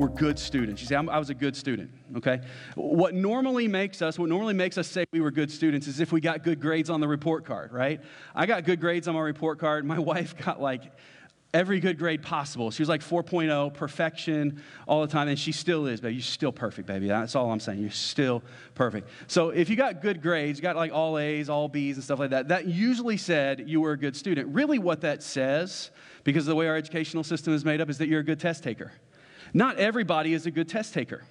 Were good students? You say, i was a good student. Okay. What normally makes us, what normally makes us say we were good students, is if we got good grades on the report card, right? I got good grades on my report card. My wife got like every good grade possible. She was like 4.0, perfection all the time, and she still is, baby. You're still perfect, baby. That's all I'm saying. You're still perfect. So if you got good grades, you got like all A's, all B's, and stuff like that, that usually said you were a good student. Really, what that says, because of the way our educational system is made up, is that you're a good test taker. Not everybody is a good test taker.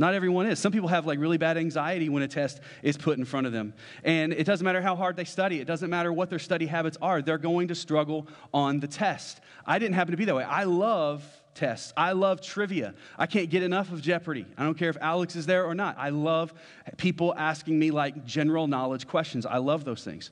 Not everyone is. Some people have like really bad anxiety when a test is put in front of them. And it doesn't matter how hard they study, it doesn't matter what their study habits are, they're going to struggle on the test. I didn't happen to be that way. I love tests. I love trivia. I can't get enough of Jeopardy. I don't care if Alex is there or not. I love people asking me like general knowledge questions. I love those things.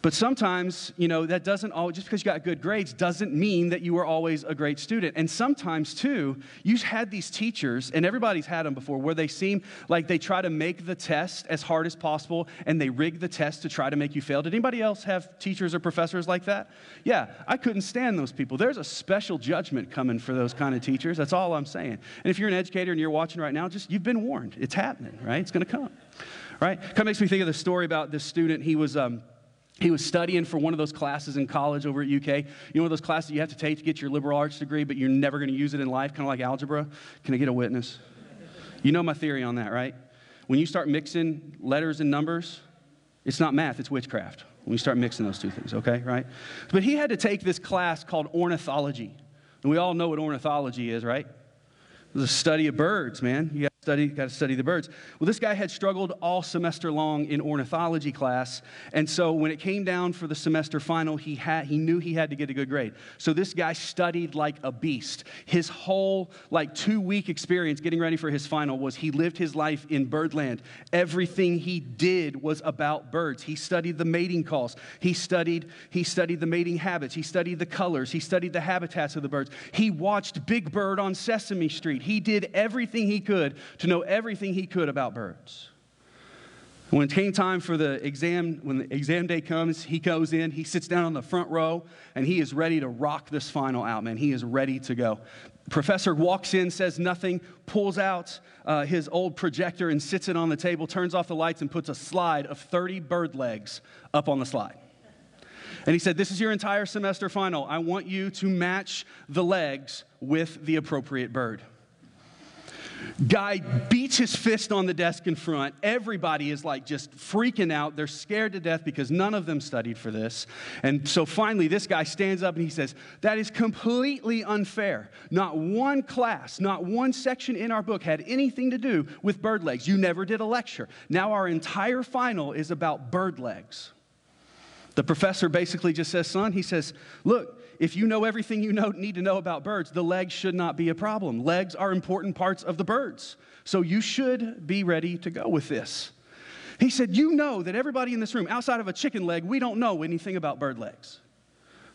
But sometimes, you know, that doesn't all just because you got good grades doesn't mean that you were always a great student. And sometimes, too, you've had these teachers, and everybody's had them before, where they seem like they try to make the test as hard as possible and they rig the test to try to make you fail. Did anybody else have teachers or professors like that? Yeah, I couldn't stand those people. There's a special judgment coming for those kind of teachers. That's all I'm saying. And if you're an educator and you're watching right now, just you've been warned. It's happening, right? It's going to come, right? Kind of makes me think of the story about this student. He was, um, he was studying for one of those classes in college over at UK. You know, one of those classes you have to take to get your liberal arts degree, but you're never going to use it in life, kind of like algebra. Can I get a witness? You know my theory on that, right? When you start mixing letters and numbers, it's not math, it's witchcraft. When you start mixing those two things, okay, right? But he had to take this class called ornithology. And we all know what ornithology is, right? It's a study of birds, man. You study, got to study the birds. Well, this guy had struggled all semester long in ornithology class, and so when it came down for the semester final, he had he knew he had to get a good grade. So this guy studied like a beast. His whole like two week experience getting ready for his final was he lived his life in birdland. Everything he did was about birds. He studied the mating calls. He studied he studied the mating habits. He studied the colors. He studied the habitats of the birds. He watched Big Bird on Sesame Street. He did everything he could to know everything he could about birds. When it came time for the exam, when the exam day comes, he goes in, he sits down on the front row, and he is ready to rock this final out, man. He is ready to go. Professor walks in, says nothing, pulls out uh, his old projector and sits it on the table, turns off the lights, and puts a slide of 30 bird legs up on the slide. And he said, This is your entire semester final. I want you to match the legs with the appropriate bird. Guy beats his fist on the desk in front. Everybody is like just freaking out. They're scared to death because none of them studied for this. And so finally, this guy stands up and he says, That is completely unfair. Not one class, not one section in our book had anything to do with bird legs. You never did a lecture. Now our entire final is about bird legs. The professor basically just says, Son, he says, Look, if you know everything you know, need to know about birds, the legs should not be a problem. Legs are important parts of the birds. So you should be ready to go with this. He said, You know that everybody in this room, outside of a chicken leg, we don't know anything about bird legs.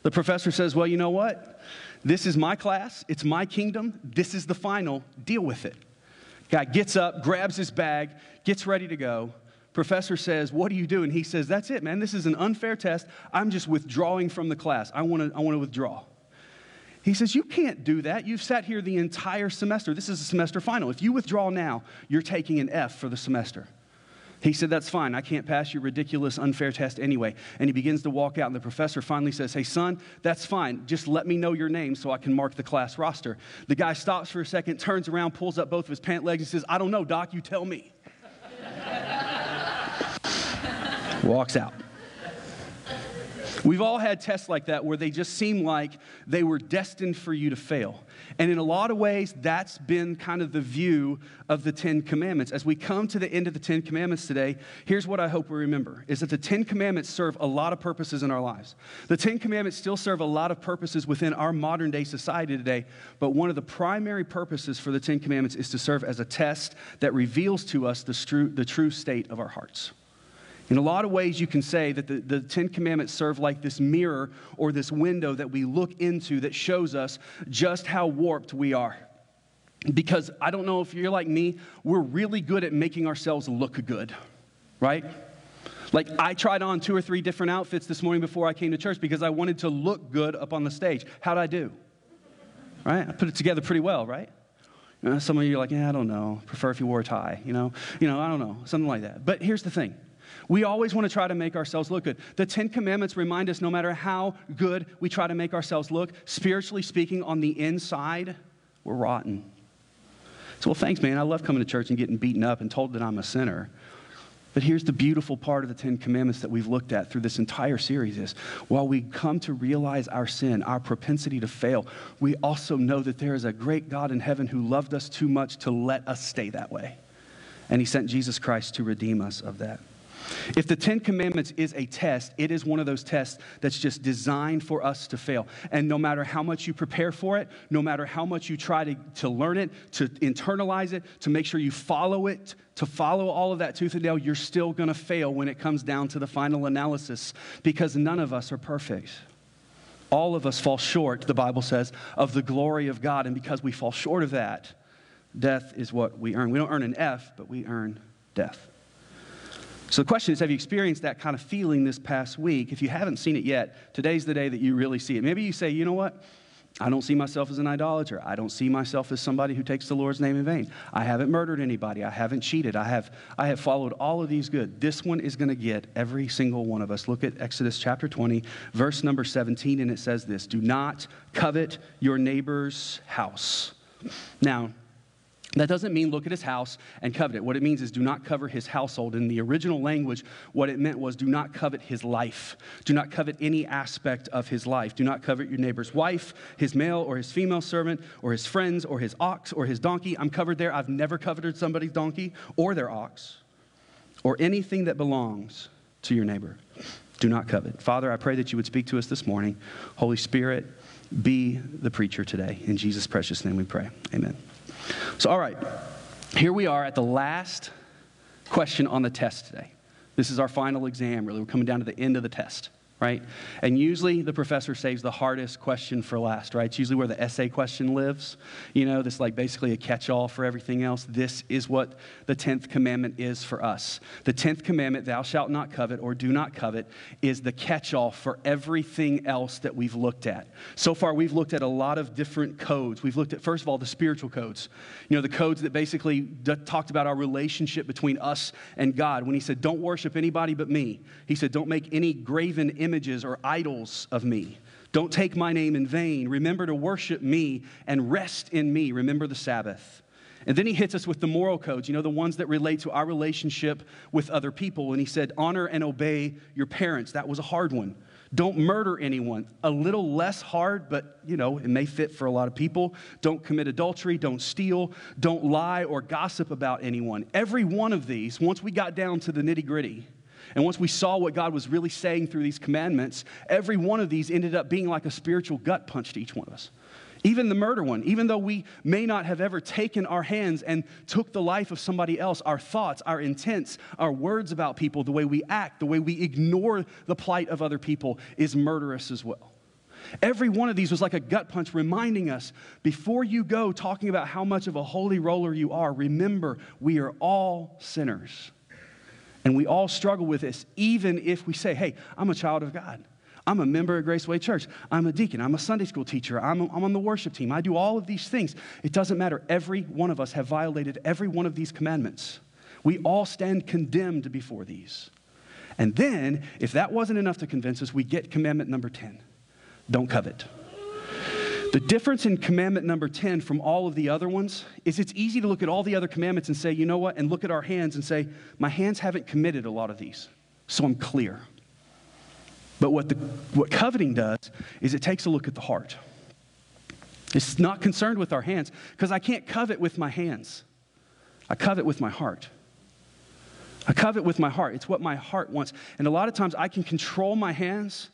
The professor says, Well, you know what? This is my class, it's my kingdom, this is the final, deal with it. Guy gets up, grabs his bag, gets ready to go. Professor says, What do you do? And he says, That's it, man. This is an unfair test. I'm just withdrawing from the class. I want to I wanna withdraw. He says, You can't do that. You've sat here the entire semester. This is a semester final. If you withdraw now, you're taking an F for the semester. He said, That's fine. I can't pass your ridiculous, unfair test anyway. And he begins to walk out, and the professor finally says, Hey, son, that's fine. Just let me know your name so I can mark the class roster. The guy stops for a second, turns around, pulls up both of his pant legs, and says, I don't know, Doc, you tell me. Walks out. We've all had tests like that where they just seem like they were destined for you to fail. And in a lot of ways, that's been kind of the view of the Ten Commandments. As we come to the end of the Ten Commandments today, here's what I hope we remember is that the Ten Commandments serve a lot of purposes in our lives. The Ten Commandments still serve a lot of purposes within our modern day society today, but one of the primary purposes for the Ten Commandments is to serve as a test that reveals to us the, the true state of our hearts. In a lot of ways, you can say that the, the Ten Commandments serve like this mirror or this window that we look into that shows us just how warped we are. Because I don't know if you're like me, we're really good at making ourselves look good, right? Like, I tried on two or three different outfits this morning before I came to church because I wanted to look good up on the stage. How'd I do? Right? I put it together pretty well, right? You know, some of you are like, yeah, I don't know. Prefer if you wore a tie, you know? You know, I don't know. Something like that. But here's the thing. We always want to try to make ourselves look good. The Ten Commandments remind us no matter how good we try to make ourselves look, spiritually speaking, on the inside, we're rotten. So, well, thanks, man. I love coming to church and getting beaten up and told that I'm a sinner. But here's the beautiful part of the Ten Commandments that we've looked at through this entire series is while we come to realize our sin, our propensity to fail, we also know that there is a great God in heaven who loved us too much to let us stay that way. And he sent Jesus Christ to redeem us of that. If the Ten Commandments is a test, it is one of those tests that's just designed for us to fail. And no matter how much you prepare for it, no matter how much you try to, to learn it, to internalize it, to make sure you follow it, to follow all of that tooth and nail, you're still going to fail when it comes down to the final analysis because none of us are perfect. All of us fall short, the Bible says, of the glory of God. And because we fall short of that, death is what we earn. We don't earn an F, but we earn death. So the question is have you experienced that kind of feeling this past week? If you haven't seen it yet, today's the day that you really see it. Maybe you say, you know what? I don't see myself as an idolater. I don't see myself as somebody who takes the Lord's name in vain. I haven't murdered anybody. I haven't cheated. I have, I have followed all of these good. This one is going to get every single one of us. Look at Exodus chapter 20, verse number 17, and it says this Do not covet your neighbor's house. Now, that doesn't mean look at his house and covet it. What it means is do not cover his household. In the original language, what it meant was do not covet his life. Do not covet any aspect of his life. Do not covet your neighbor's wife, his male or his female servant, or his friends, or his ox, or his donkey. I'm covered there. I've never coveted somebody's donkey or their ox, or anything that belongs to your neighbor. Do not covet. Father, I pray that you would speak to us this morning. Holy Spirit, be the preacher today. In Jesus' precious name we pray. Amen. So, all right, here we are at the last question on the test today. This is our final exam, really. We're coming down to the end of the test right? And usually the professor saves the hardest question for last, right? It's usually where the essay question lives. You know, this like basically a catch all for everything else. This is what the 10th commandment is for us. The 10th commandment, thou shalt not covet or do not covet, is the catch all for everything else that we've looked at. So far, we've looked at a lot of different codes. We've looked at, first of all, the spiritual codes. You know, the codes that basically d- talked about our relationship between us and God. When he said, don't worship anybody but me, he said, don't make any graven images or idols of me. Don't take my name in vain. Remember to worship me and rest in me. Remember the Sabbath. And then he hits us with the moral codes, you know, the ones that relate to our relationship with other people. And he said, Honor and obey your parents. That was a hard one. Don't murder anyone. A little less hard, but, you know, it may fit for a lot of people. Don't commit adultery. Don't steal. Don't lie or gossip about anyone. Every one of these, once we got down to the nitty gritty, and once we saw what God was really saying through these commandments, every one of these ended up being like a spiritual gut punch to each one of us. Even the murder one, even though we may not have ever taken our hands and took the life of somebody else, our thoughts, our intents, our words about people, the way we act, the way we ignore the plight of other people is murderous as well. Every one of these was like a gut punch reminding us before you go talking about how much of a holy roller you are, remember we are all sinners. And we all struggle with this, even if we say, hey, I'm a child of God. I'm a member of Graceway Church. I'm a deacon. I'm a Sunday school teacher. I'm, I'm on the worship team. I do all of these things. It doesn't matter. Every one of us have violated every one of these commandments. We all stand condemned before these. And then, if that wasn't enough to convince us, we get commandment number 10 don't covet. The difference in commandment number 10 from all of the other ones is it's easy to look at all the other commandments and say, you know what, and look at our hands and say, my hands haven't committed a lot of these, so I'm clear. But what, the, what coveting does is it takes a look at the heart. It's not concerned with our hands because I can't covet with my hands. I covet with my heart. I covet with my heart. It's what my heart wants. And a lot of times I can control my hands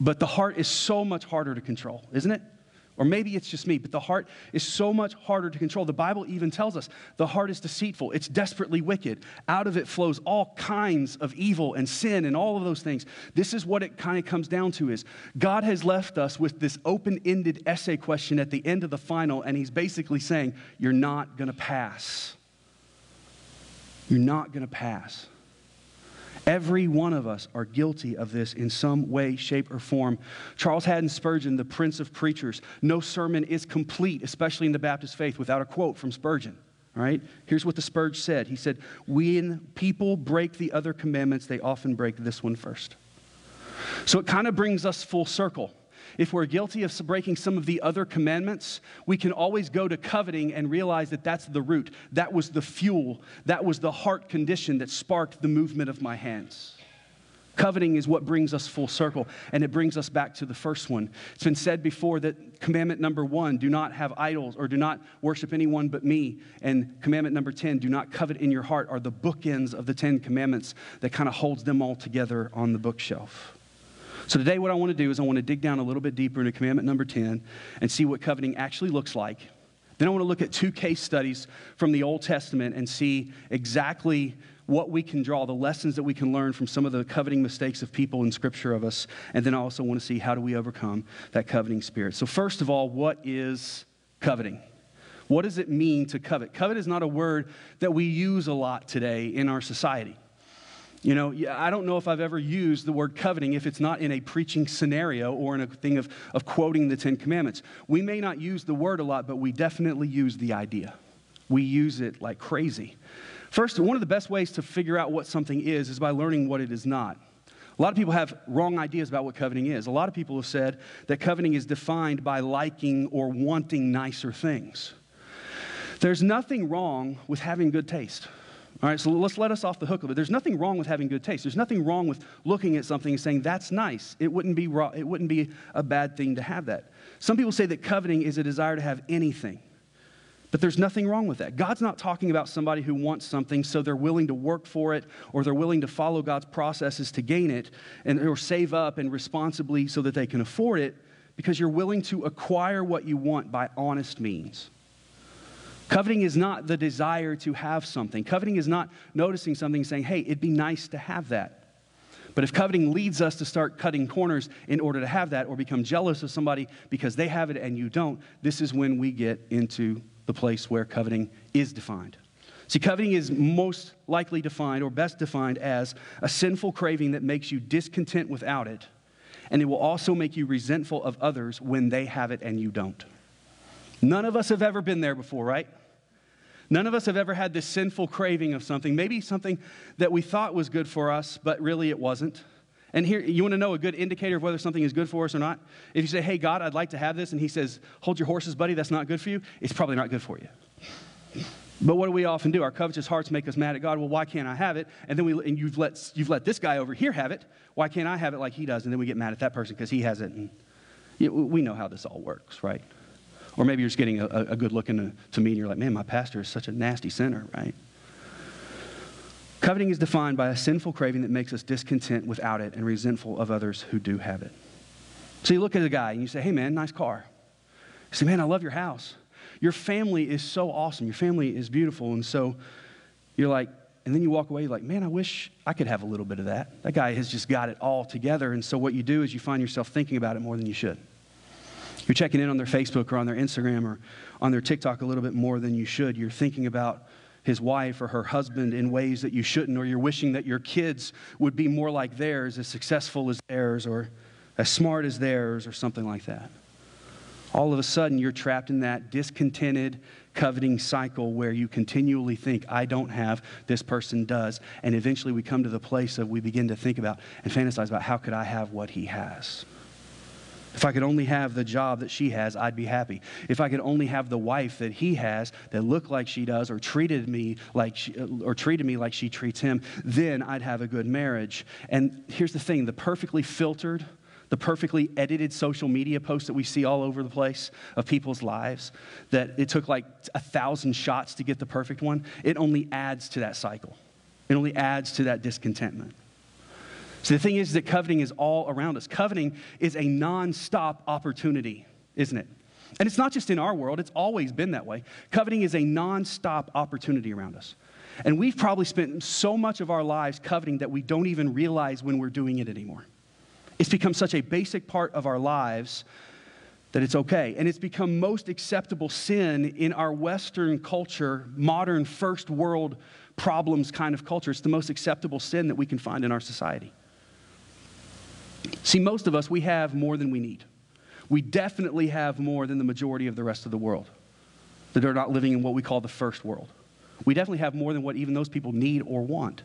but the heart is so much harder to control, isn't it? Or maybe it's just me, but the heart is so much harder to control. The Bible even tells us the heart is deceitful, it's desperately wicked. Out of it flows all kinds of evil and sin and all of those things. This is what it kind of comes down to is God has left us with this open-ended essay question at the end of the final and he's basically saying, you're not going to pass. You're not going to pass. Every one of us are guilty of this in some way, shape, or form. Charles Haddon Spurgeon, the prince of preachers, no sermon is complete, especially in the Baptist faith, without a quote from Spurgeon. All right? Here's what the Spurge said. He said, When people break the other commandments, they often break this one first. So it kind of brings us full circle. If we're guilty of breaking some of the other commandments, we can always go to coveting and realize that that's the root. That was the fuel. That was the heart condition that sparked the movement of my hands. Coveting is what brings us full circle, and it brings us back to the first one. It's been said before that commandment number one, do not have idols or do not worship anyone but me, and commandment number 10, do not covet in your heart, are the bookends of the Ten Commandments that kind of holds them all together on the bookshelf. So today, what I want to do is I want to dig down a little bit deeper into commandment number 10 and see what coveting actually looks like. Then I want to look at two case studies from the Old Testament and see exactly what we can draw, the lessons that we can learn from some of the coveting mistakes of people in Scripture of us. And then I also want to see how do we overcome that coveting spirit. So, first of all, what is coveting? What does it mean to covet? Covet is not a word that we use a lot today in our society. You know, I don't know if I've ever used the word coveting if it's not in a preaching scenario or in a thing of, of quoting the Ten Commandments. We may not use the word a lot, but we definitely use the idea. We use it like crazy. First, one of the best ways to figure out what something is is by learning what it is not. A lot of people have wrong ideas about what coveting is. A lot of people have said that coveting is defined by liking or wanting nicer things. There's nothing wrong with having good taste. All right, so let's let us off the hook of it. There's nothing wrong with having good taste. There's nothing wrong with looking at something and saying, that's nice. It wouldn't be, raw, it wouldn't be a bad thing to have that. Some people say that coveting is a desire to have anything. But there's nothing wrong with that. God's not talking about somebody who wants something so they're willing to work for it or they're willing to follow God's processes to gain it and, or save up and responsibly so that they can afford it because you're willing to acquire what you want by honest means. Coveting is not the desire to have something. Coveting is not noticing something saying, hey, it'd be nice to have that. But if coveting leads us to start cutting corners in order to have that or become jealous of somebody because they have it and you don't, this is when we get into the place where coveting is defined. See, coveting is most likely defined or best defined as a sinful craving that makes you discontent without it, and it will also make you resentful of others when they have it and you don't. None of us have ever been there before, right? None of us have ever had this sinful craving of something, maybe something that we thought was good for us, but really it wasn't. And here, you want to know a good indicator of whether something is good for us or not? If you say, hey, God, I'd like to have this, and He says, hold your horses, buddy, that's not good for you, it's probably not good for you. But what do we often do? Our covetous hearts make us mad at God. Well, why can't I have it? And then we, and you've let, you've let this guy over here have it. Why can't I have it like he does? And then we get mad at that person because he has it. And we know how this all works, right? Or maybe you're just getting a, a good look into, to me and you're like, man, my pastor is such a nasty sinner, right? Coveting is defined by a sinful craving that makes us discontent without it and resentful of others who do have it. So you look at a guy and you say, hey, man, nice car. You say, man, I love your house. Your family is so awesome. Your family is beautiful. And so you're like, and then you walk away, you're like, man, I wish I could have a little bit of that. That guy has just got it all together. And so what you do is you find yourself thinking about it more than you should. You're checking in on their Facebook or on their Instagram or on their TikTok a little bit more than you should. You're thinking about his wife or her husband in ways that you shouldn't, or you're wishing that your kids would be more like theirs, as successful as theirs, or as smart as theirs, or something like that. All of a sudden, you're trapped in that discontented, coveting cycle where you continually think, I don't have, this person does. And eventually, we come to the place of we begin to think about and fantasize about how could I have what he has. If I could only have the job that she has, I'd be happy. If I could only have the wife that he has that looked like she does or treated me like she, uh, or treated me like she treats him, then I'd have a good marriage. And here's the thing, the perfectly filtered, the perfectly edited social media posts that we see all over the place of people's lives, that it took like a thousand shots to get the perfect one, it only adds to that cycle. It only adds to that discontentment. So the thing is that coveting is all around us. Coveting is a non-stop opportunity, isn't it? And it's not just in our world, it's always been that way. Coveting is a nonstop opportunity around us. And we've probably spent so much of our lives coveting that we don't even realize when we're doing it anymore. It's become such a basic part of our lives that it's okay. And it's become most acceptable sin in our Western culture, modern first world problems kind of culture. It's the most acceptable sin that we can find in our society. See, most of us, we have more than we need. We definitely have more than the majority of the rest of the world that are not living in what we call the first world. We definitely have more than what even those people need or want.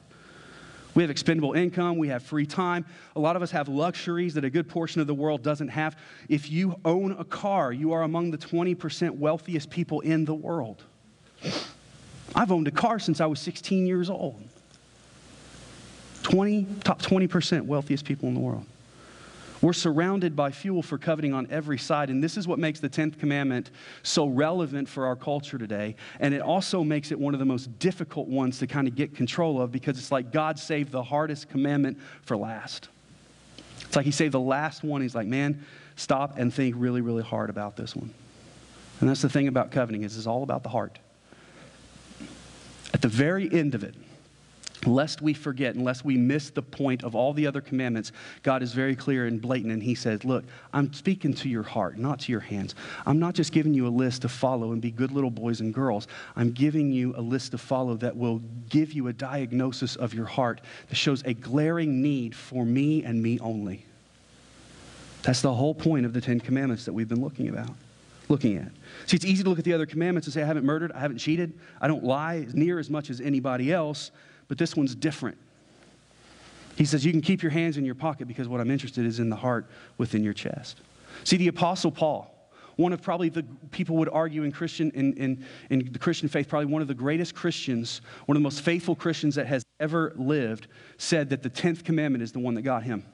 We have expendable income, we have free time. A lot of us have luxuries that a good portion of the world doesn't have. If you own a car, you are among the 20% wealthiest people in the world. I've owned a car since I was 16 years old. 20, top 20% wealthiest people in the world. We're surrounded by fuel for coveting on every side. And this is what makes the 10th commandment so relevant for our culture today. And it also makes it one of the most difficult ones to kind of get control of because it's like God saved the hardest commandment for last. It's like He saved the last one. He's like, man, stop and think really, really hard about this one. And that's the thing about coveting is it's all about the heart. At the very end of it, lest we forget, unless we miss the point of all the other commandments, God is very clear and blatant, and He says, Look, I'm speaking to your heart, not to your hands. I'm not just giving you a list to follow and be good little boys and girls. I'm giving you a list to follow that will give you a diagnosis of your heart that shows a glaring need for me and me only. That's the whole point of the Ten Commandments that we've been looking about. Looking at. See, it's easy to look at the other commandments and say, I haven't murdered, I haven't cheated, I don't lie near as much as anybody else but this one's different. He says, You can keep your hands in your pocket because what I'm interested is in the heart within your chest. See, the Apostle Paul, one of probably the people would argue in Christian in, in, in the Christian faith, probably one of the greatest Christians, one of the most faithful Christians that has ever lived, said that the 10th commandment is the one that got him.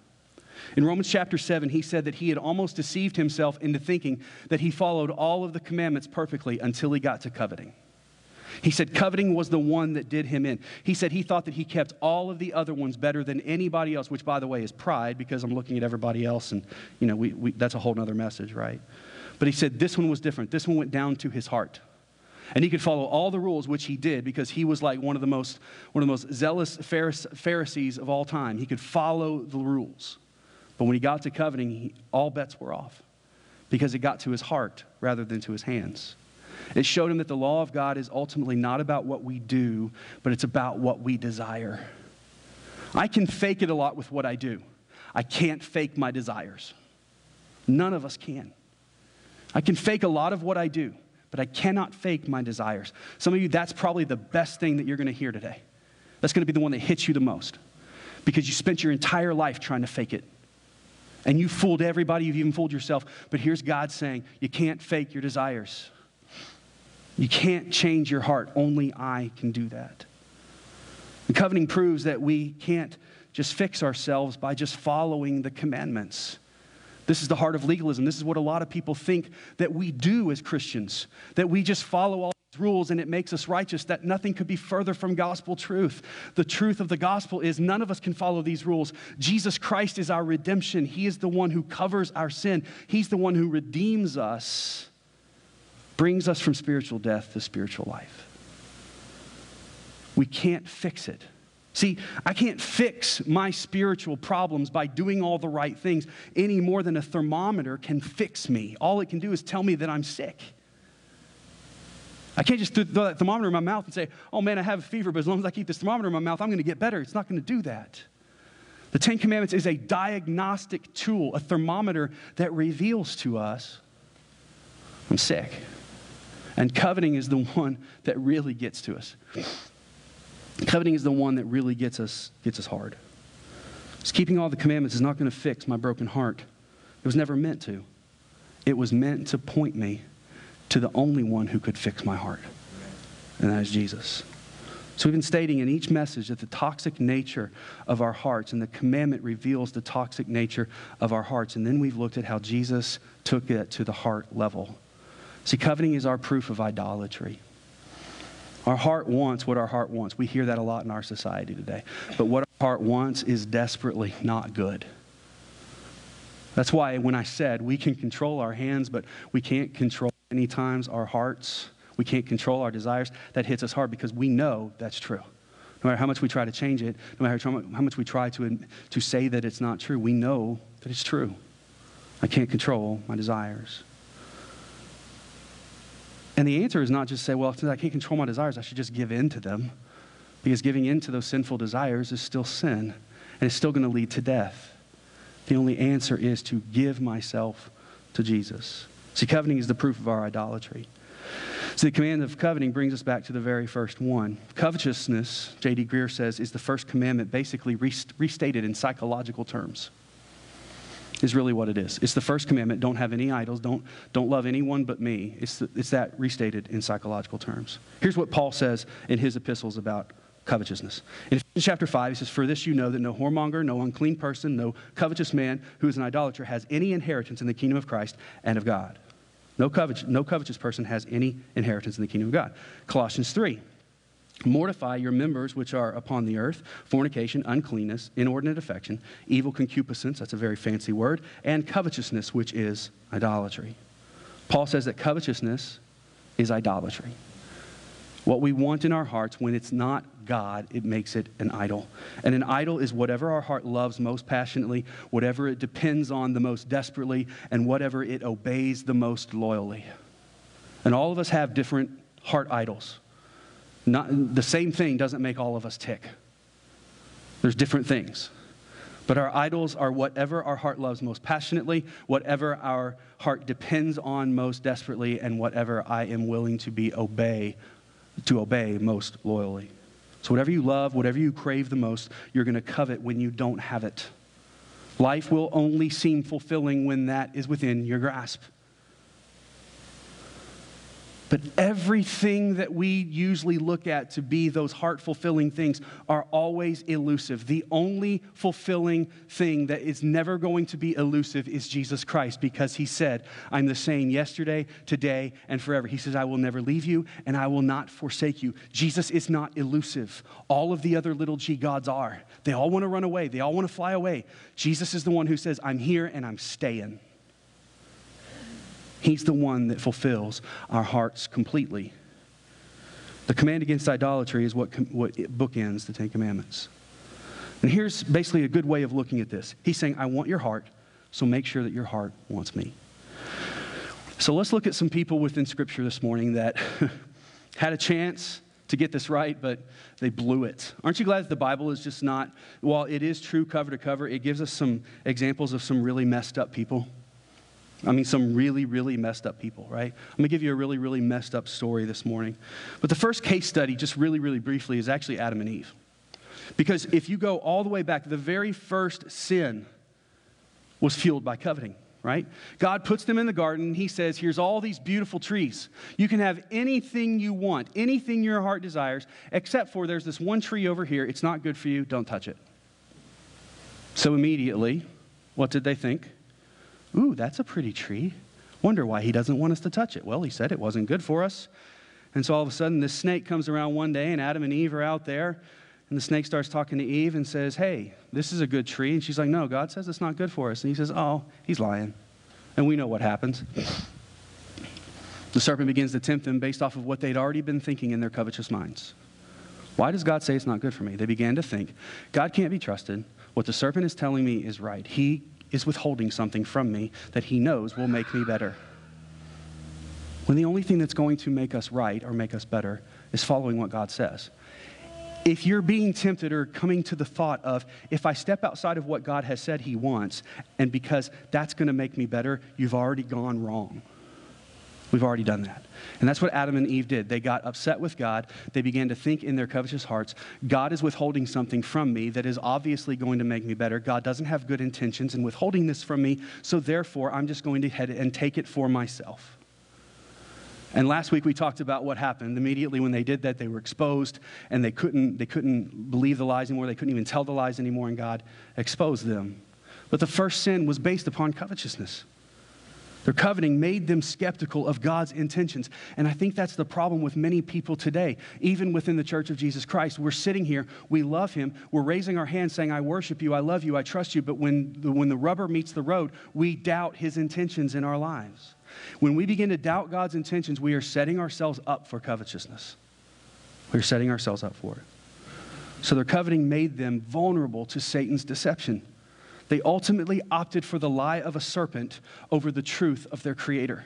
In Romans chapter 7, he said that he had almost deceived himself into thinking that he followed all of the commandments perfectly until he got to coveting. He said coveting was the one that did him in. He said he thought that he kept all of the other ones better than anybody else, which, by the way, is pride because I'm looking at everybody else and, you know, we, we, that's a whole other message, right? But he said this one was different. This one went down to his heart. And he could follow all the rules, which he did because he was like one of the most, one of the most zealous Pharisees of all time. He could follow the rules. But when he got to coveting, he, all bets were off because it got to his heart rather than to his hands. It showed him that the law of God is ultimately not about what we do, but it's about what we desire. I can fake it a lot with what I do. I can't fake my desires. None of us can. I can fake a lot of what I do, but I cannot fake my desires. Some of you, that's probably the best thing that you're going to hear today. That's going to be the one that hits you the most because you spent your entire life trying to fake it. And you fooled everybody, you've even fooled yourself. But here's God saying, you can't fake your desires. You can't change your heart. Only I can do that. And coveting proves that we can't just fix ourselves by just following the commandments. This is the heart of legalism. This is what a lot of people think that we do as Christians, that we just follow all these rules and it makes us righteous, that nothing could be further from gospel truth. The truth of the gospel is none of us can follow these rules. Jesus Christ is our redemption. He is the one who covers our sin, He's the one who redeems us brings us from spiritual death to spiritual life. We can't fix it. See, I can't fix my spiritual problems by doing all the right things any more than a thermometer can fix me. All it can do is tell me that I'm sick. I can't just throw that thermometer in my mouth and say, oh man, I have a fever, but as long as I keep this thermometer in my mouth, I'm going to get better. It's not going to do that. The Ten Commandments is a diagnostic tool, a thermometer that reveals to us I'm sick. And coveting is the one that really gets to us. Coveting is the one that really gets us, gets us hard. Just keeping all the commandments is not going to fix my broken heart. It was never meant to. It was meant to point me to the only one who could fix my heart, and that is Jesus. So we've been stating in each message that the toxic nature of our hearts and the commandment reveals the toxic nature of our hearts. And then we've looked at how Jesus took it to the heart level. See, coveting is our proof of idolatry. Our heart wants what our heart wants. We hear that a lot in our society today. But what our heart wants is desperately not good. That's why when I said we can control our hands, but we can't control many times our hearts, we can't control our desires, that hits us hard because we know that's true. No matter how much we try to change it, no matter how much we try to, to say that it's not true, we know that it's true. I can't control my desires. And the answer is not just say, well, since I can't control my desires, I should just give in to them. Because giving in to those sinful desires is still sin, and it's still going to lead to death. The only answer is to give myself to Jesus. See, coveting is the proof of our idolatry. So the command of coveting brings us back to the very first one. Covetousness, J.D. Greear says, is the first commandment basically restated in psychological terms is really what it is. It's the first commandment don't have any idols, don't, don't love anyone but me. It's, the, it's that restated in psychological terms. Here's what Paul says in his epistles about covetousness. In chapter 5, he says, For this you know that no whoremonger, no unclean person, no covetous man who is an idolater has any inheritance in the kingdom of Christ and of God. No, covet, no covetous person has any inheritance in the kingdom of God. Colossians 3. Mortify your members which are upon the earth fornication, uncleanness, inordinate affection, evil concupiscence, that's a very fancy word, and covetousness, which is idolatry. Paul says that covetousness is idolatry. What we want in our hearts, when it's not God, it makes it an idol. And an idol is whatever our heart loves most passionately, whatever it depends on the most desperately, and whatever it obeys the most loyally. And all of us have different heart idols. Not, the same thing doesn't make all of us tick. There's different things. But our idols are whatever our heart loves most passionately, whatever our heart depends on most desperately, and whatever I am willing to be obey, to obey most loyally. So whatever you love, whatever you crave the most, you're going to covet when you don't have it. Life will only seem fulfilling when that is within your grasp. But everything that we usually look at to be those heart fulfilling things are always elusive. The only fulfilling thing that is never going to be elusive is Jesus Christ because he said, I'm the same yesterday, today, and forever. He says, I will never leave you and I will not forsake you. Jesus is not elusive. All of the other little g gods are. They all want to run away, they all want to fly away. Jesus is the one who says, I'm here and I'm staying. He's the one that fulfills our hearts completely. The command against idolatry is what, what bookends the Ten Commandments. And here's basically a good way of looking at this. He's saying, I want your heart, so make sure that your heart wants me. So let's look at some people within Scripture this morning that had a chance to get this right, but they blew it. Aren't you glad the Bible is just not, while it is true cover to cover, it gives us some examples of some really messed up people? I mean, some really, really messed up people, right? I'm to give you a really, really messed up story this morning. But the first case study, just really, really briefly, is actually Adam and Eve. Because if you go all the way back, the very first sin was fueled by coveting, right? God puts them in the garden. He says, Here's all these beautiful trees. You can have anything you want, anything your heart desires, except for there's this one tree over here. It's not good for you. Don't touch it. So immediately, what did they think? Ooh, that's a pretty tree. Wonder why he doesn't want us to touch it. Well, he said it wasn't good for us. And so all of a sudden, this snake comes around one day, and Adam and Eve are out there. And the snake starts talking to Eve and says, Hey, this is a good tree. And she's like, No, God says it's not good for us. And he says, Oh, he's lying. And we know what happens. The serpent begins to tempt them based off of what they'd already been thinking in their covetous minds. Why does God say it's not good for me? They began to think, God can't be trusted. What the serpent is telling me is right. He is withholding something from me that he knows will make me better. When the only thing that's going to make us right or make us better is following what God says. If you're being tempted or coming to the thought of, if I step outside of what God has said He wants, and because that's going to make me better, you've already gone wrong. We've already done that. And that's what Adam and Eve did. They got upset with God. They began to think in their covetous hearts God is withholding something from me that is obviously going to make me better. God doesn't have good intentions in withholding this from me, so therefore I'm just going to head and take it for myself. And last week we talked about what happened. Immediately when they did that, they were exposed and they couldn't, they couldn't believe the lies anymore. They couldn't even tell the lies anymore, and God exposed them. But the first sin was based upon covetousness. Their coveting made them skeptical of God's intentions. And I think that's the problem with many people today, even within the church of Jesus Christ. We're sitting here, we love Him, we're raising our hands saying, I worship you, I love you, I trust you. But when the, when the rubber meets the road, we doubt His intentions in our lives. When we begin to doubt God's intentions, we are setting ourselves up for covetousness. We're setting ourselves up for it. So their coveting made them vulnerable to Satan's deception. They ultimately opted for the lie of a serpent over the truth of their creator.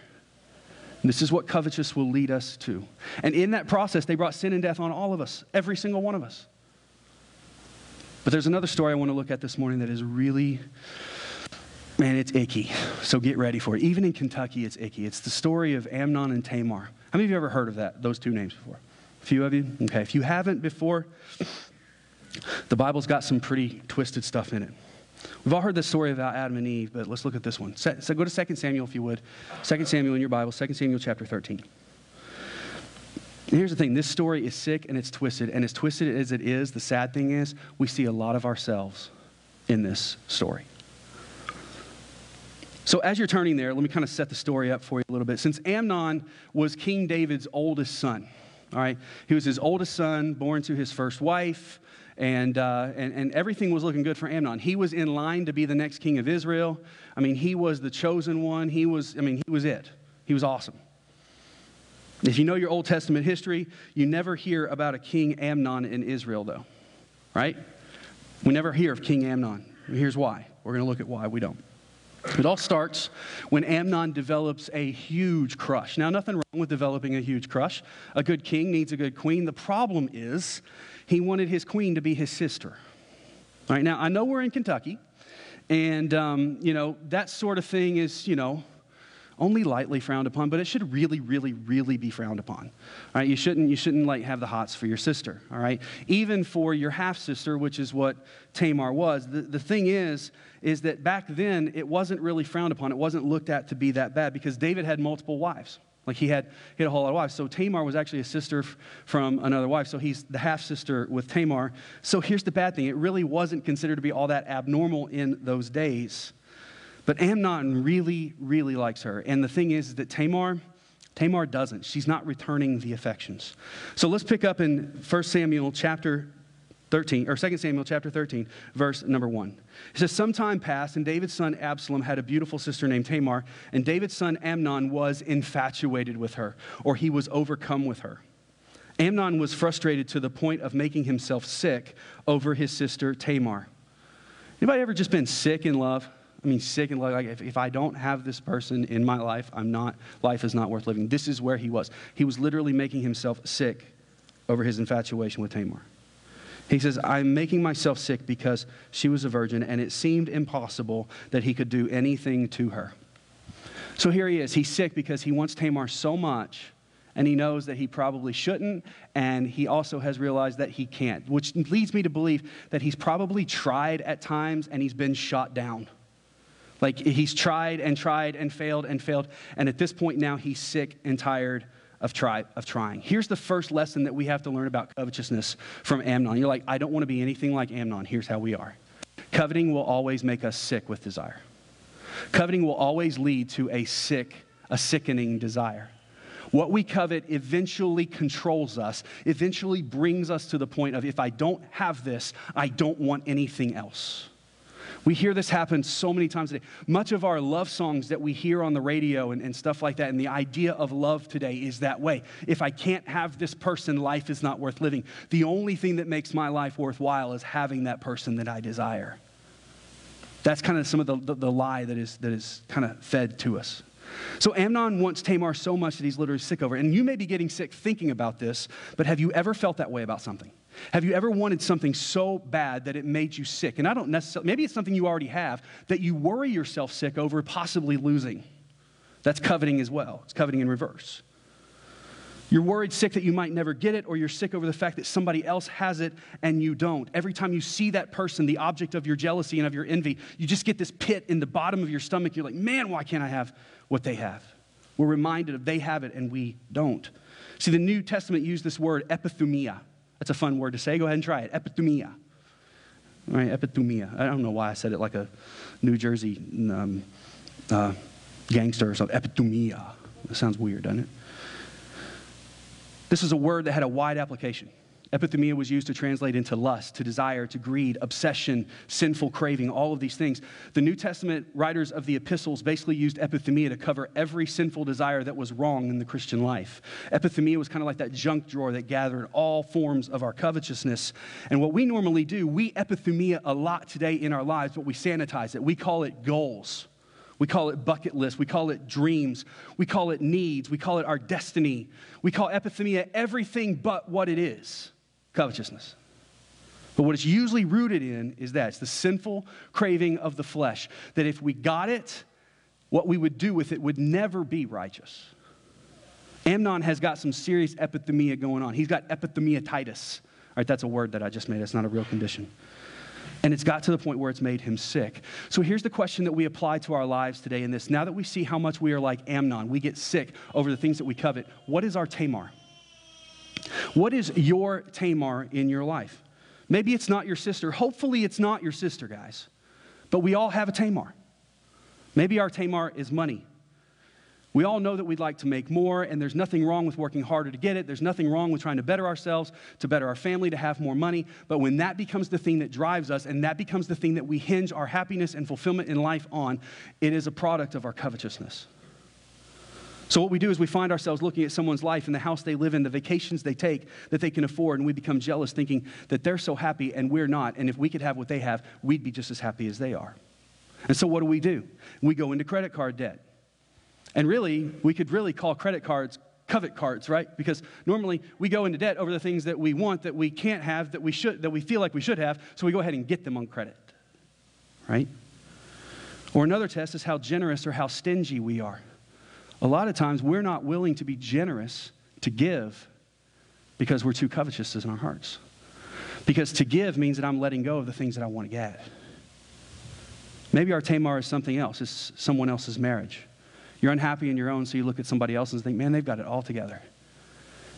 And this is what covetous will lead us to. And in that process, they brought sin and death on all of us, every single one of us. But there's another story I want to look at this morning that is really, man, it's icky. So get ready for it. Even in Kentucky, it's icky. It's the story of Amnon and Tamar. How many of you ever heard of that, those two names before? A few of you? Okay. If you haven't before, the Bible's got some pretty twisted stuff in it. We've all heard the story about Adam and Eve, but let's look at this one. So go to 2 Samuel, if you would. 2 Samuel in your Bible, 2 Samuel chapter 13. And here's the thing this story is sick and it's twisted. And as twisted as it is, the sad thing is, we see a lot of ourselves in this story. So, as you're turning there, let me kind of set the story up for you a little bit. Since Amnon was King David's oldest son, all right, he was his oldest son, born to his first wife and, uh, and, and everything was looking good for Amnon. He was in line to be the next king of Israel. I mean, he was the chosen one. He was, I mean, he was it. He was awesome. If you know your Old Testament history, you never hear about a King Amnon in Israel, though, right? We never hear of King Amnon. Here's why. We're going to look at why we don't. It all starts when Amnon develops a huge crush. Now, nothing wrong with developing a huge crush. A good king needs a good queen. The problem is he wanted his queen to be his sister. All right, now I know we're in Kentucky, and, um, you know, that sort of thing is, you know, only lightly frowned upon, but it should really, really, really be frowned upon. All right, you shouldn't, you shouldn't like have the hots for your sister. All right, even for your half sister, which is what Tamar was. The, the thing is, is that back then it wasn't really frowned upon. It wasn't looked at to be that bad because David had multiple wives. Like he had, he had a whole lot of wives. So Tamar was actually a sister f- from another wife. So he's the half sister with Tamar. So here's the bad thing it really wasn't considered to be all that abnormal in those days. But Amnon really, really likes her. And the thing is, that Tamar, Tamar doesn't. She's not returning the affections. So let's pick up in 1 Samuel chapter 13, or 2 Samuel chapter 13, verse number 1. It says, Some time passed, and David's son Absalom had a beautiful sister named Tamar, and David's son Amnon was infatuated with her, or he was overcome with her. Amnon was frustrated to the point of making himself sick over his sister Tamar. Anybody ever just been sick in love? I mean, sick in love. Like, if, if I don't have this person in my life, I'm not, life is not worth living. This is where he was. He was literally making himself sick over his infatuation with Tamar. He says, I'm making myself sick because she was a virgin, and it seemed impossible that he could do anything to her. So here he is. He's sick because he wants Tamar so much, and he knows that he probably shouldn't, and he also has realized that he can't, which leads me to believe that he's probably tried at times and he's been shot down. Like he's tried and tried and failed and failed, and at this point now he's sick and tired of, try, of trying. Here's the first lesson that we have to learn about covetousness from Amnon. You're like, I don't want to be anything like Amnon. Here's how we are. Coveting will always make us sick with desire. Coveting will always lead to a sick, a sickening desire. What we covet eventually controls us, eventually brings us to the point of if I don't have this, I don't want anything else. We hear this happen so many times today. Much of our love songs that we hear on the radio and, and stuff like that, and the idea of love today is that way. If I can't have this person, life is not worth living. The only thing that makes my life worthwhile is having that person that I desire. That's kind of some of the, the, the lie that is, that is kind of fed to us. So Amnon wants Tamar so much that he's literally sick over it. And you may be getting sick thinking about this, but have you ever felt that way about something? Have you ever wanted something so bad that it made you sick? And I don't necessarily, maybe it's something you already have that you worry yourself sick over possibly losing. That's coveting as well. It's coveting in reverse. You're worried sick that you might never get it, or you're sick over the fact that somebody else has it and you don't. Every time you see that person, the object of your jealousy and of your envy, you just get this pit in the bottom of your stomach. You're like, man, why can't I have what they have? We're reminded of they have it and we don't. See, the New Testament used this word epithumia. That's a fun word to say. Go ahead and try it. Epithumia. All right, epithumia. I don't know why I said it like a New Jersey um, uh, gangster or something. Epithumia. That sounds weird, doesn't it? This is a word that had a wide application. Epithumia was used to translate into lust, to desire, to greed, obsession, sinful craving, all of these things. The New Testament writers of the epistles basically used epithumia to cover every sinful desire that was wrong in the Christian life. Epithumia was kind of like that junk drawer that gathered all forms of our covetousness. And what we normally do, we epithumia a lot today in our lives, but we sanitize it. We call it goals. We call it bucket list. We call it dreams. We call it needs. We call it our destiny. We call epithumia everything but what it is covetousness. But what it's usually rooted in is that it's the sinful craving of the flesh. That if we got it, what we would do with it would never be righteous. Amnon has got some serious epithumia going on. He's got epithumia-titus. All right, that's a word that I just made. It's not a real condition. And it's got to the point where it's made him sick. So here's the question that we apply to our lives today in this. Now that we see how much we are like Amnon, we get sick over the things that we covet, what is our Tamar? What is your Tamar in your life? Maybe it's not your sister. Hopefully, it's not your sister, guys. But we all have a Tamar. Maybe our Tamar is money. We all know that we'd like to make more, and there's nothing wrong with working harder to get it. There's nothing wrong with trying to better ourselves, to better our family, to have more money. But when that becomes the thing that drives us, and that becomes the thing that we hinge our happiness and fulfillment in life on, it is a product of our covetousness. So, what we do is we find ourselves looking at someone's life and the house they live in, the vacations they take that they can afford, and we become jealous, thinking that they're so happy and we're not. And if we could have what they have, we'd be just as happy as they are. And so, what do we do? We go into credit card debt. And really, we could really call credit cards covet cards, right? Because normally we go into debt over the things that we want, that we can't have, that we should, that we feel like we should have, so we go ahead and get them on credit, right? Or another test is how generous or how stingy we are. A lot of times we're not willing to be generous to give because we're too covetous in our hearts. Because to give means that I'm letting go of the things that I want to get. Maybe our Tamar is something else, it's someone else's marriage. You're unhappy in your own, so you look at somebody else and think, man, they've got it all together.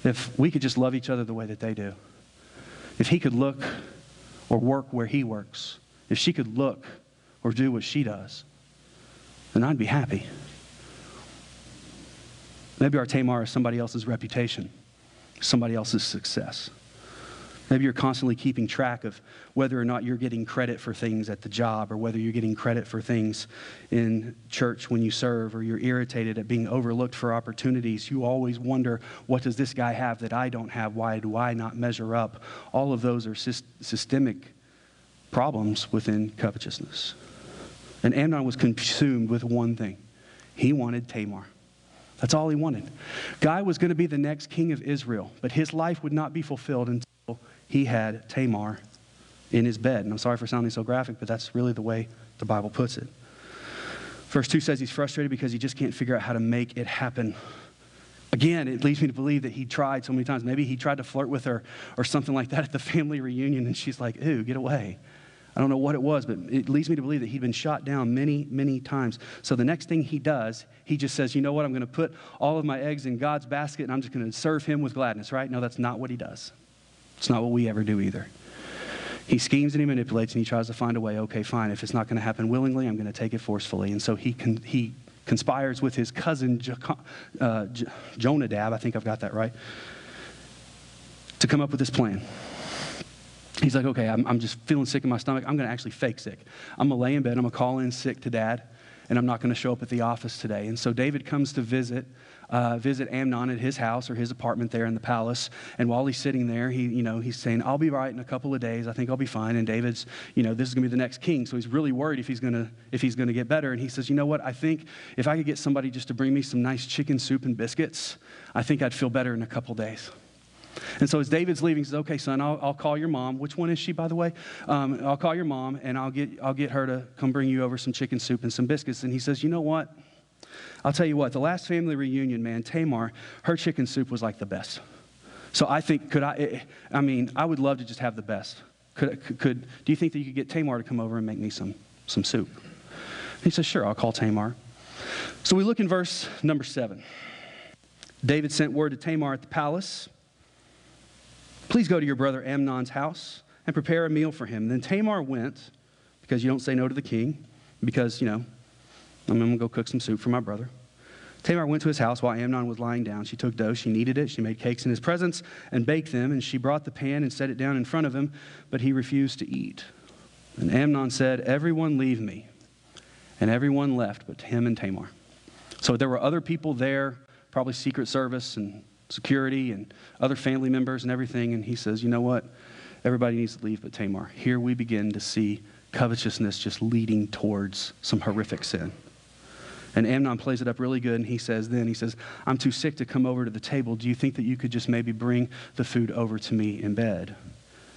If we could just love each other the way that they do, if he could look or work where he works, if she could look or do what she does, then I'd be happy. Maybe our Tamar is somebody else's reputation, somebody else's success. Maybe you're constantly keeping track of whether or not you're getting credit for things at the job or whether you're getting credit for things in church when you serve or you're irritated at being overlooked for opportunities. You always wonder, what does this guy have that I don't have? Why do I not measure up? All of those are systemic problems within covetousness. And Amnon was consumed with one thing he wanted Tamar. That's all he wanted. Guy was going to be the next king of Israel, but his life would not be fulfilled until he had Tamar in his bed. And I'm sorry for sounding so graphic, but that's really the way the Bible puts it. Verse 2 says he's frustrated because he just can't figure out how to make it happen. Again, it leads me to believe that he tried so many times. Maybe he tried to flirt with her or something like that at the family reunion, and she's like, Ooh, get away. I don't know what it was, but it leads me to believe that he'd been shot down many, many times. So the next thing he does, he just says, You know what? I'm going to put all of my eggs in God's basket and I'm just going to serve him with gladness, right? No, that's not what he does. It's not what we ever do either. He schemes and he manipulates and he tries to find a way. Okay, fine. If it's not going to happen willingly, I'm going to take it forcefully. And so he, con- he conspires with his cousin uh, Jonadab, I think I've got that right, to come up with this plan. He's like, okay, I'm, I'm just feeling sick in my stomach. I'm going to actually fake sick. I'm going to lay in bed. I'm going to call in sick to dad, and I'm not going to show up at the office today. And so David comes to visit. Uh, visit Amnon at his house or his apartment there in the palace. And while he's sitting there, he, you know, he's saying, I'll be right in a couple of days. I think I'll be fine. And David's, you know, this is going to be the next king. So he's really worried if he's going to, if he's going to get better. And he says, you know what? I think if I could get somebody just to bring me some nice chicken soup and biscuits, I think I'd feel better in a couple days. And so as David's leaving, he says, Okay, son, I'll, I'll call your mom. Which one is she, by the way? Um, I'll call your mom and I'll get, I'll get her to come bring you over some chicken soup and some biscuits. And he says, You know what? I'll tell you what, the last family reunion, man, Tamar, her chicken soup was like the best. So I think, could I, eh, I mean, I would love to just have the best. Could, could, do you think that you could get Tamar to come over and make me some, some soup? He says, Sure, I'll call Tamar. So we look in verse number seven. David sent word to Tamar at the palace Please go to your brother Amnon's house and prepare a meal for him. Then Tamar went, because you don't say no to the king, because, you know, I'm going to go cook some soup for my brother. Tamar went to his house while Amnon was lying down. She took dough, she kneaded it, she made cakes in his presence and baked them, and she brought the pan and set it down in front of him, but he refused to eat. And Amnon said, Everyone leave me. And everyone left but him and Tamar. So there were other people there, probably Secret Service and security and other family members and everything. And he says, You know what? Everybody needs to leave but Tamar. Here we begin to see covetousness just leading towards some horrific sin. And Amnon plays it up really good, and he says, Then he says, I'm too sick to come over to the table. Do you think that you could just maybe bring the food over to me in bed?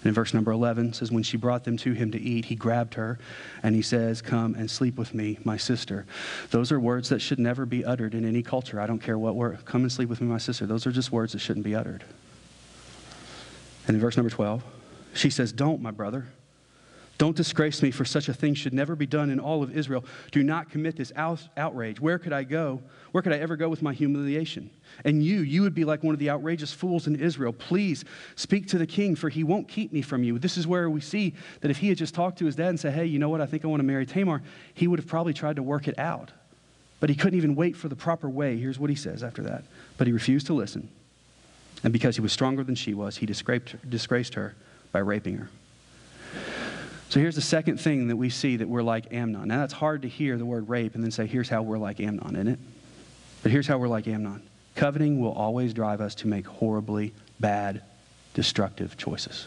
And in verse number 11 says, When she brought them to him to eat, he grabbed her and he says, Come and sleep with me, my sister. Those are words that should never be uttered in any culture. I don't care what word. Come and sleep with me, my sister. Those are just words that shouldn't be uttered. And in verse number 12, she says, Don't, my brother. Don't disgrace me, for such a thing should never be done in all of Israel. Do not commit this out- outrage. Where could I go? Where could I ever go with my humiliation? And you, you would be like one of the outrageous fools in Israel. Please speak to the king, for he won't keep me from you. This is where we see that if he had just talked to his dad and said, Hey, you know what? I think I want to marry Tamar, he would have probably tried to work it out. But he couldn't even wait for the proper way. Here's what he says after that. But he refused to listen. And because he was stronger than she was, he disgraced her, disgraced her by raping her. So here's the second thing that we see that we're like Amnon. Now, that's hard to hear the word rape and then say, here's how we're like Amnon, isn't it? But here's how we're like Amnon coveting will always drive us to make horribly bad, destructive choices.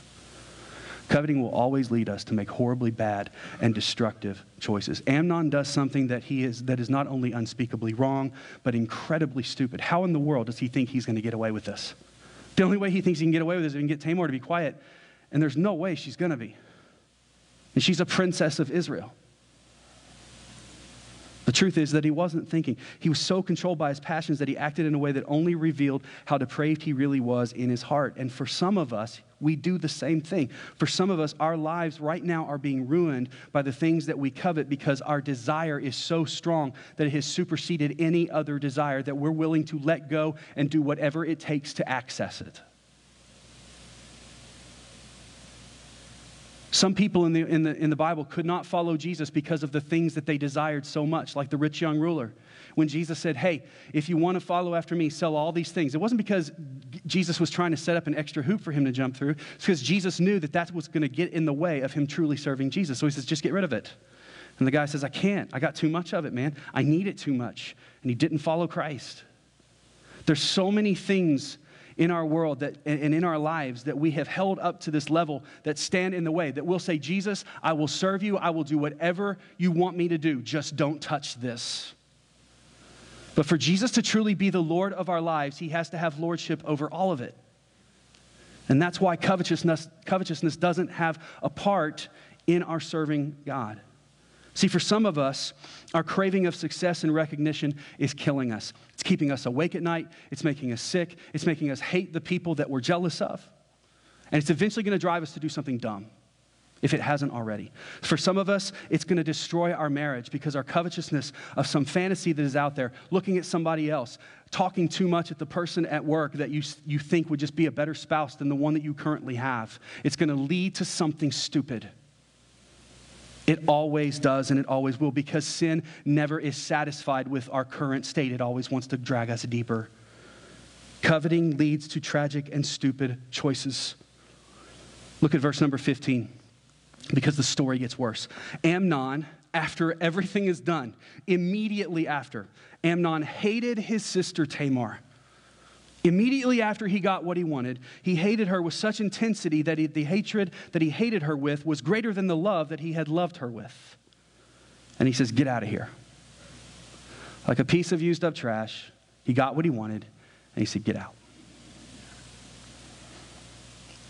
Coveting will always lead us to make horribly bad and destructive choices. Amnon does something that, he is, that is not only unspeakably wrong, but incredibly stupid. How in the world does he think he's going to get away with this? The only way he thinks he can get away with this is he can get Tamar to be quiet, and there's no way she's going to be. And she's a princess of Israel. The truth is that he wasn't thinking. He was so controlled by his passions that he acted in a way that only revealed how depraved he really was in his heart. And for some of us, we do the same thing. For some of us, our lives right now are being ruined by the things that we covet because our desire is so strong that it has superseded any other desire that we're willing to let go and do whatever it takes to access it. Some people in the, in, the, in the Bible could not follow Jesus because of the things that they desired so much, like the rich young ruler. When Jesus said, Hey, if you want to follow after me, sell all these things. It wasn't because Jesus was trying to set up an extra hoop for him to jump through. It's because Jesus knew that that was going to get in the way of him truly serving Jesus. So he says, Just get rid of it. And the guy says, I can't. I got too much of it, man. I need it too much. And he didn't follow Christ. There's so many things in our world that, and in our lives that we have held up to this level that stand in the way, that we'll say, Jesus, I will serve you. I will do whatever you want me to do. Just don't touch this. But for Jesus to truly be the Lord of our lives, he has to have lordship over all of it. And that's why covetousness, covetousness doesn't have a part in our serving God. See, for some of us, our craving of success and recognition is killing us. It's keeping us awake at night, it's making us sick, it's making us hate the people that we're jealous of. And it's eventually going to drive us to do something dumb if it hasn't already. For some of us, it's going to destroy our marriage because our covetousness of some fantasy that is out there, looking at somebody else, talking too much at the person at work that you, you think would just be a better spouse than the one that you currently have, it's going to lead to something stupid. It always does and it always will because sin never is satisfied with our current state. It always wants to drag us deeper. Coveting leads to tragic and stupid choices. Look at verse number 15 because the story gets worse. Amnon, after everything is done, immediately after, Amnon hated his sister Tamar Immediately after he got what he wanted, he hated her with such intensity that he, the hatred that he hated her with was greater than the love that he had loved her with. And he says, Get out of here. Like a piece of used up trash, he got what he wanted, and he said, Get out.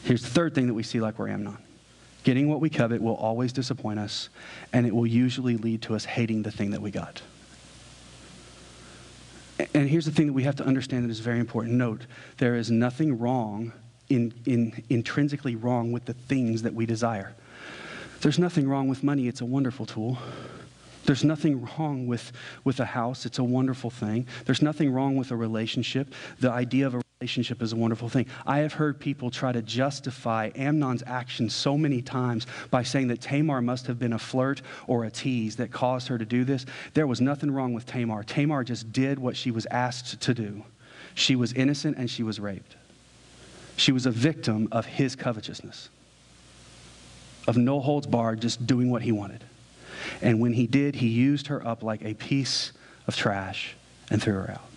Here's the third thing that we see like we're Amnon. Getting what we covet will always disappoint us, and it will usually lead to us hating the thing that we got. And here's the thing that we have to understand that is very important. Note, there is nothing wrong, in, in, intrinsically wrong with the things that we desire. There's nothing wrong with money, it's a wonderful tool. There's nothing wrong with, with a house, it's a wonderful thing. There's nothing wrong with a relationship. The idea of a relationship is a wonderful thing. I have heard people try to justify Amnon's actions so many times by saying that Tamar must have been a flirt or a tease that caused her to do this. There was nothing wrong with Tamar. Tamar just did what she was asked to do. She was innocent and she was raped. She was a victim of his covetousness, of no holds barred, just doing what he wanted. And when he did, he used her up like a piece of trash and threw her out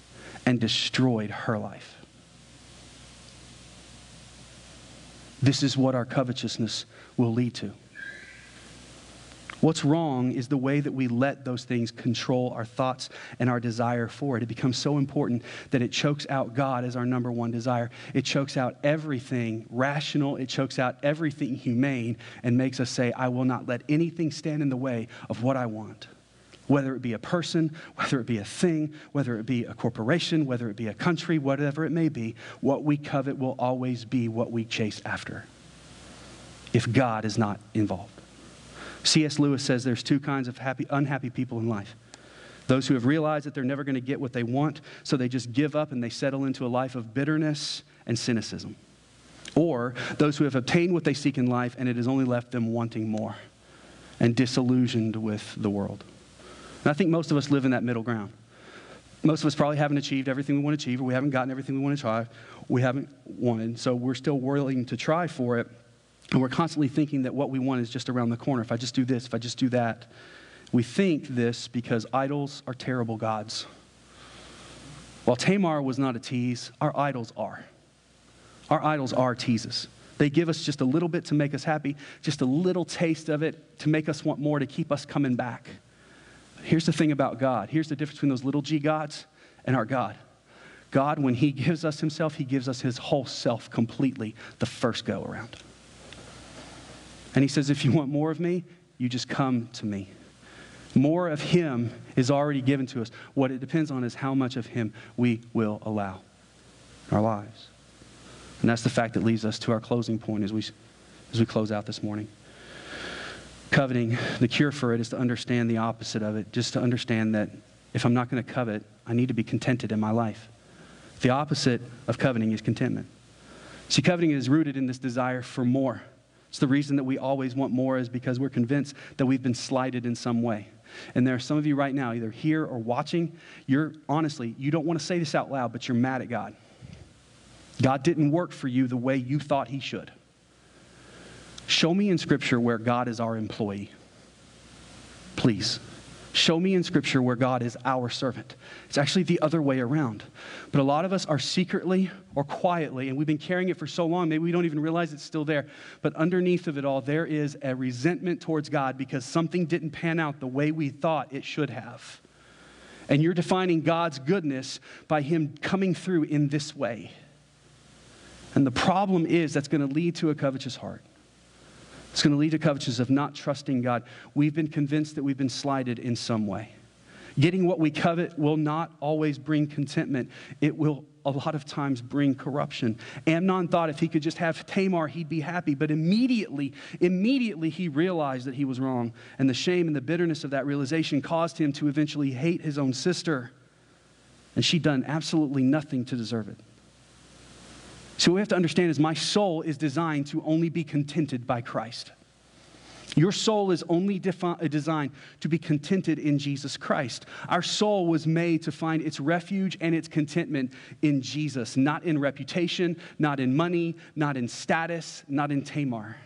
and destroyed her life. This is what our covetousness will lead to. What's wrong is the way that we let those things control our thoughts and our desire for it. It becomes so important that it chokes out God as our number one desire. It chokes out everything rational, it chokes out everything humane, and makes us say, I will not let anything stand in the way of what I want. Whether it be a person, whether it be a thing, whether it be a corporation, whether it be a country, whatever it may be, what we covet will always be what we chase after if God is not involved. C.S. Lewis says there's two kinds of happy, unhappy people in life. Those who have realized that they're never going to get what they want, so they just give up and they settle into a life of bitterness and cynicism. Or those who have obtained what they seek in life and it has only left them wanting more and disillusioned with the world. And I think most of us live in that middle ground. Most of us probably haven't achieved everything we want to achieve, or we haven't gotten everything we want to try, we haven't wanted, so we're still willing to try for it and we're constantly thinking that what we want is just around the corner. If I just do this, if I just do that. We think this because idols are terrible gods. While Tamar was not a tease, our idols are. Our idols are teases. They give us just a little bit to make us happy, just a little taste of it to make us want more, to keep us coming back. Here's the thing about God. Here's the difference between those little g gods and our God. God, when He gives us Himself, He gives us His whole self completely the first go around. And he says, if you want more of me, you just come to me. More of him is already given to us. What it depends on is how much of him we will allow in our lives. And that's the fact that leads us to our closing point as we, as we close out this morning. Coveting, the cure for it is to understand the opposite of it, just to understand that if I'm not going to covet, I need to be contented in my life. The opposite of coveting is contentment. See, coveting is rooted in this desire for more. It's the reason that we always want more is because we're convinced that we've been slighted in some way. And there are some of you right now, either here or watching, you're honestly, you don't want to say this out loud, but you're mad at God. God didn't work for you the way you thought He should. Show me in Scripture where God is our employee. Please. Show me in Scripture where God is our servant. It's actually the other way around. But a lot of us are secretly or quietly, and we've been carrying it for so long, maybe we don't even realize it's still there. But underneath of it all, there is a resentment towards God because something didn't pan out the way we thought it should have. And you're defining God's goodness by Him coming through in this way. And the problem is that's going to lead to a covetous heart. It's going to lead to covetousness of not trusting God. We've been convinced that we've been slighted in some way. Getting what we covet will not always bring contentment. It will a lot of times bring corruption. Amnon thought if he could just have Tamar, he'd be happy. But immediately, immediately he realized that he was wrong. And the shame and the bitterness of that realization caused him to eventually hate his own sister. And she'd done absolutely nothing to deserve it. So, what we have to understand is my soul is designed to only be contented by Christ. Your soul is only defi- uh, designed to be contented in Jesus Christ. Our soul was made to find its refuge and its contentment in Jesus, not in reputation, not in money, not in status, not in Tamar.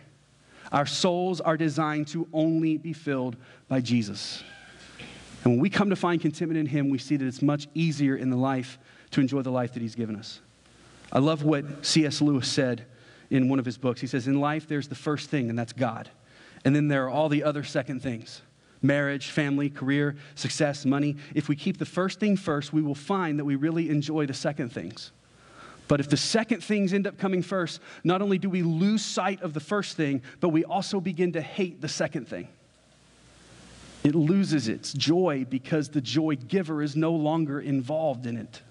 Our souls are designed to only be filled by Jesus. And when we come to find contentment in Him, we see that it's much easier in the life to enjoy the life that He's given us. I love what C.S. Lewis said in one of his books. He says, In life, there's the first thing, and that's God. And then there are all the other second things marriage, family, career, success, money. If we keep the first thing first, we will find that we really enjoy the second things. But if the second things end up coming first, not only do we lose sight of the first thing, but we also begin to hate the second thing. It loses its joy because the joy giver is no longer involved in it.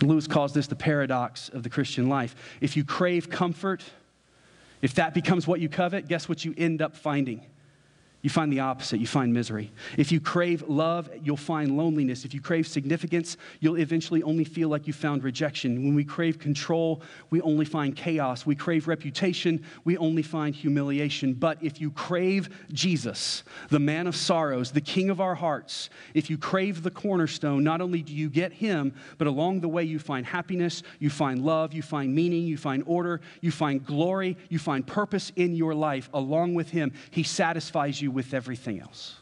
Lewis calls this the paradox of the Christian life. If you crave comfort, if that becomes what you covet, guess what you end up finding? You find the opposite. You find misery. If you crave love, you'll find loneliness. If you crave significance, you'll eventually only feel like you found rejection. When we crave control, we only find chaos. We crave reputation, we only find humiliation. But if you crave Jesus, the man of sorrows, the king of our hearts, if you crave the cornerstone, not only do you get him, but along the way you find happiness, you find love, you find meaning, you find order, you find glory, you find purpose in your life. Along with him, he satisfies you with everything else.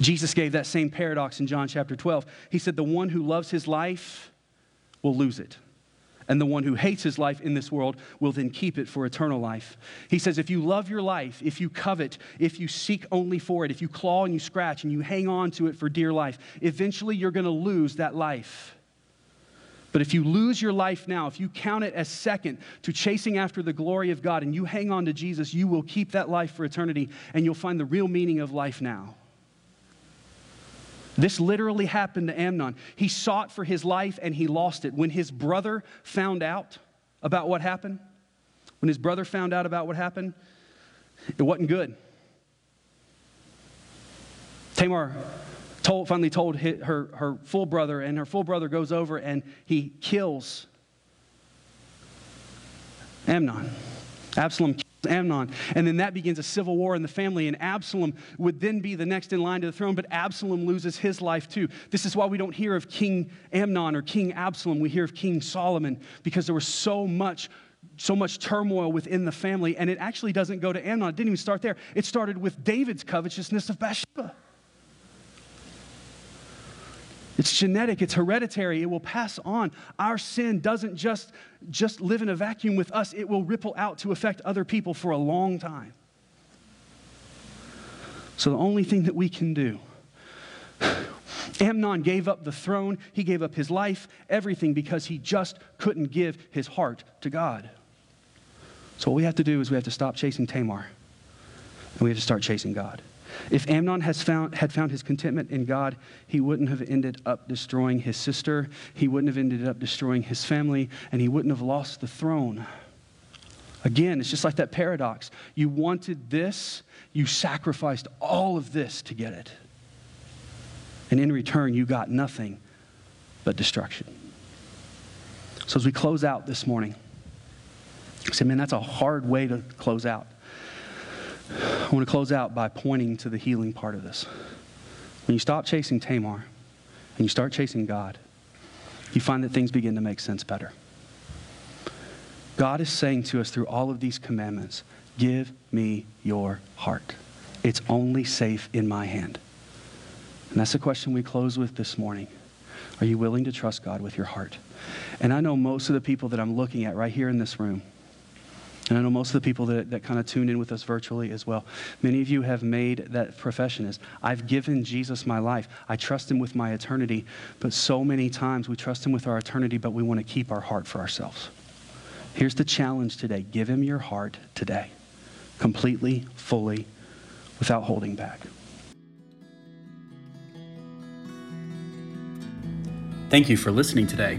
Jesus gave that same paradox in John chapter 12. He said, The one who loves his life will lose it. And the one who hates his life in this world will then keep it for eternal life. He says, if you love your life, if you covet, if you seek only for it, if you claw and you scratch and you hang on to it for dear life, eventually you're going to lose that life. But if you lose your life now, if you count it as second to chasing after the glory of God and you hang on to Jesus, you will keep that life for eternity and you'll find the real meaning of life now. This literally happened to Amnon. He sought for his life and he lost it. When his brother found out about what happened, when his brother found out about what happened, it wasn't good. Tamar told, finally told her, her full brother, and her full brother goes over and he kills Amnon. Absalom kills Amnon. And then that begins a civil war in the family, and Absalom would then be the next in line to the throne, but Absalom loses his life too. This is why we don't hear of King Amnon or King Absalom. We hear of King Solomon because there was so much. So much turmoil within the family, and it actually doesn't go to Amnon. It didn't even start there. It started with David's covetousness of Bathsheba. It's genetic, it's hereditary, it will pass on. Our sin doesn't just, just live in a vacuum with us, it will ripple out to affect other people for a long time. So the only thing that we can do, Amnon gave up the throne, he gave up his life, everything, because he just couldn't give his heart to God. So what we have to do is we have to stop chasing Tamar and we have to start chasing God. If Amnon found, had found his contentment in God, he wouldn't have ended up destroying his sister, he wouldn't have ended up destroying his family, and he wouldn't have lost the throne. Again, it's just like that paradox. You wanted this, you sacrificed all of this to get it. And in return, you got nothing but destruction. So as we close out this morning, I say, man, that's a hard way to close out. I want to close out by pointing to the healing part of this. When you stop chasing Tamar and you start chasing God, you find that things begin to make sense better. God is saying to us through all of these commandments give me your heart. It's only safe in my hand. And that's the question we close with this morning. Are you willing to trust God with your heart? And I know most of the people that I'm looking at right here in this room and I know most of the people that, that kind of tune in with us virtually as well. Many of you have made that profession is I've given Jesus my life. I trust him with my eternity. But so many times we trust him with our eternity, but we want to keep our heart for ourselves. Here's the challenge today give him your heart today, completely, fully, without holding back. Thank you for listening today.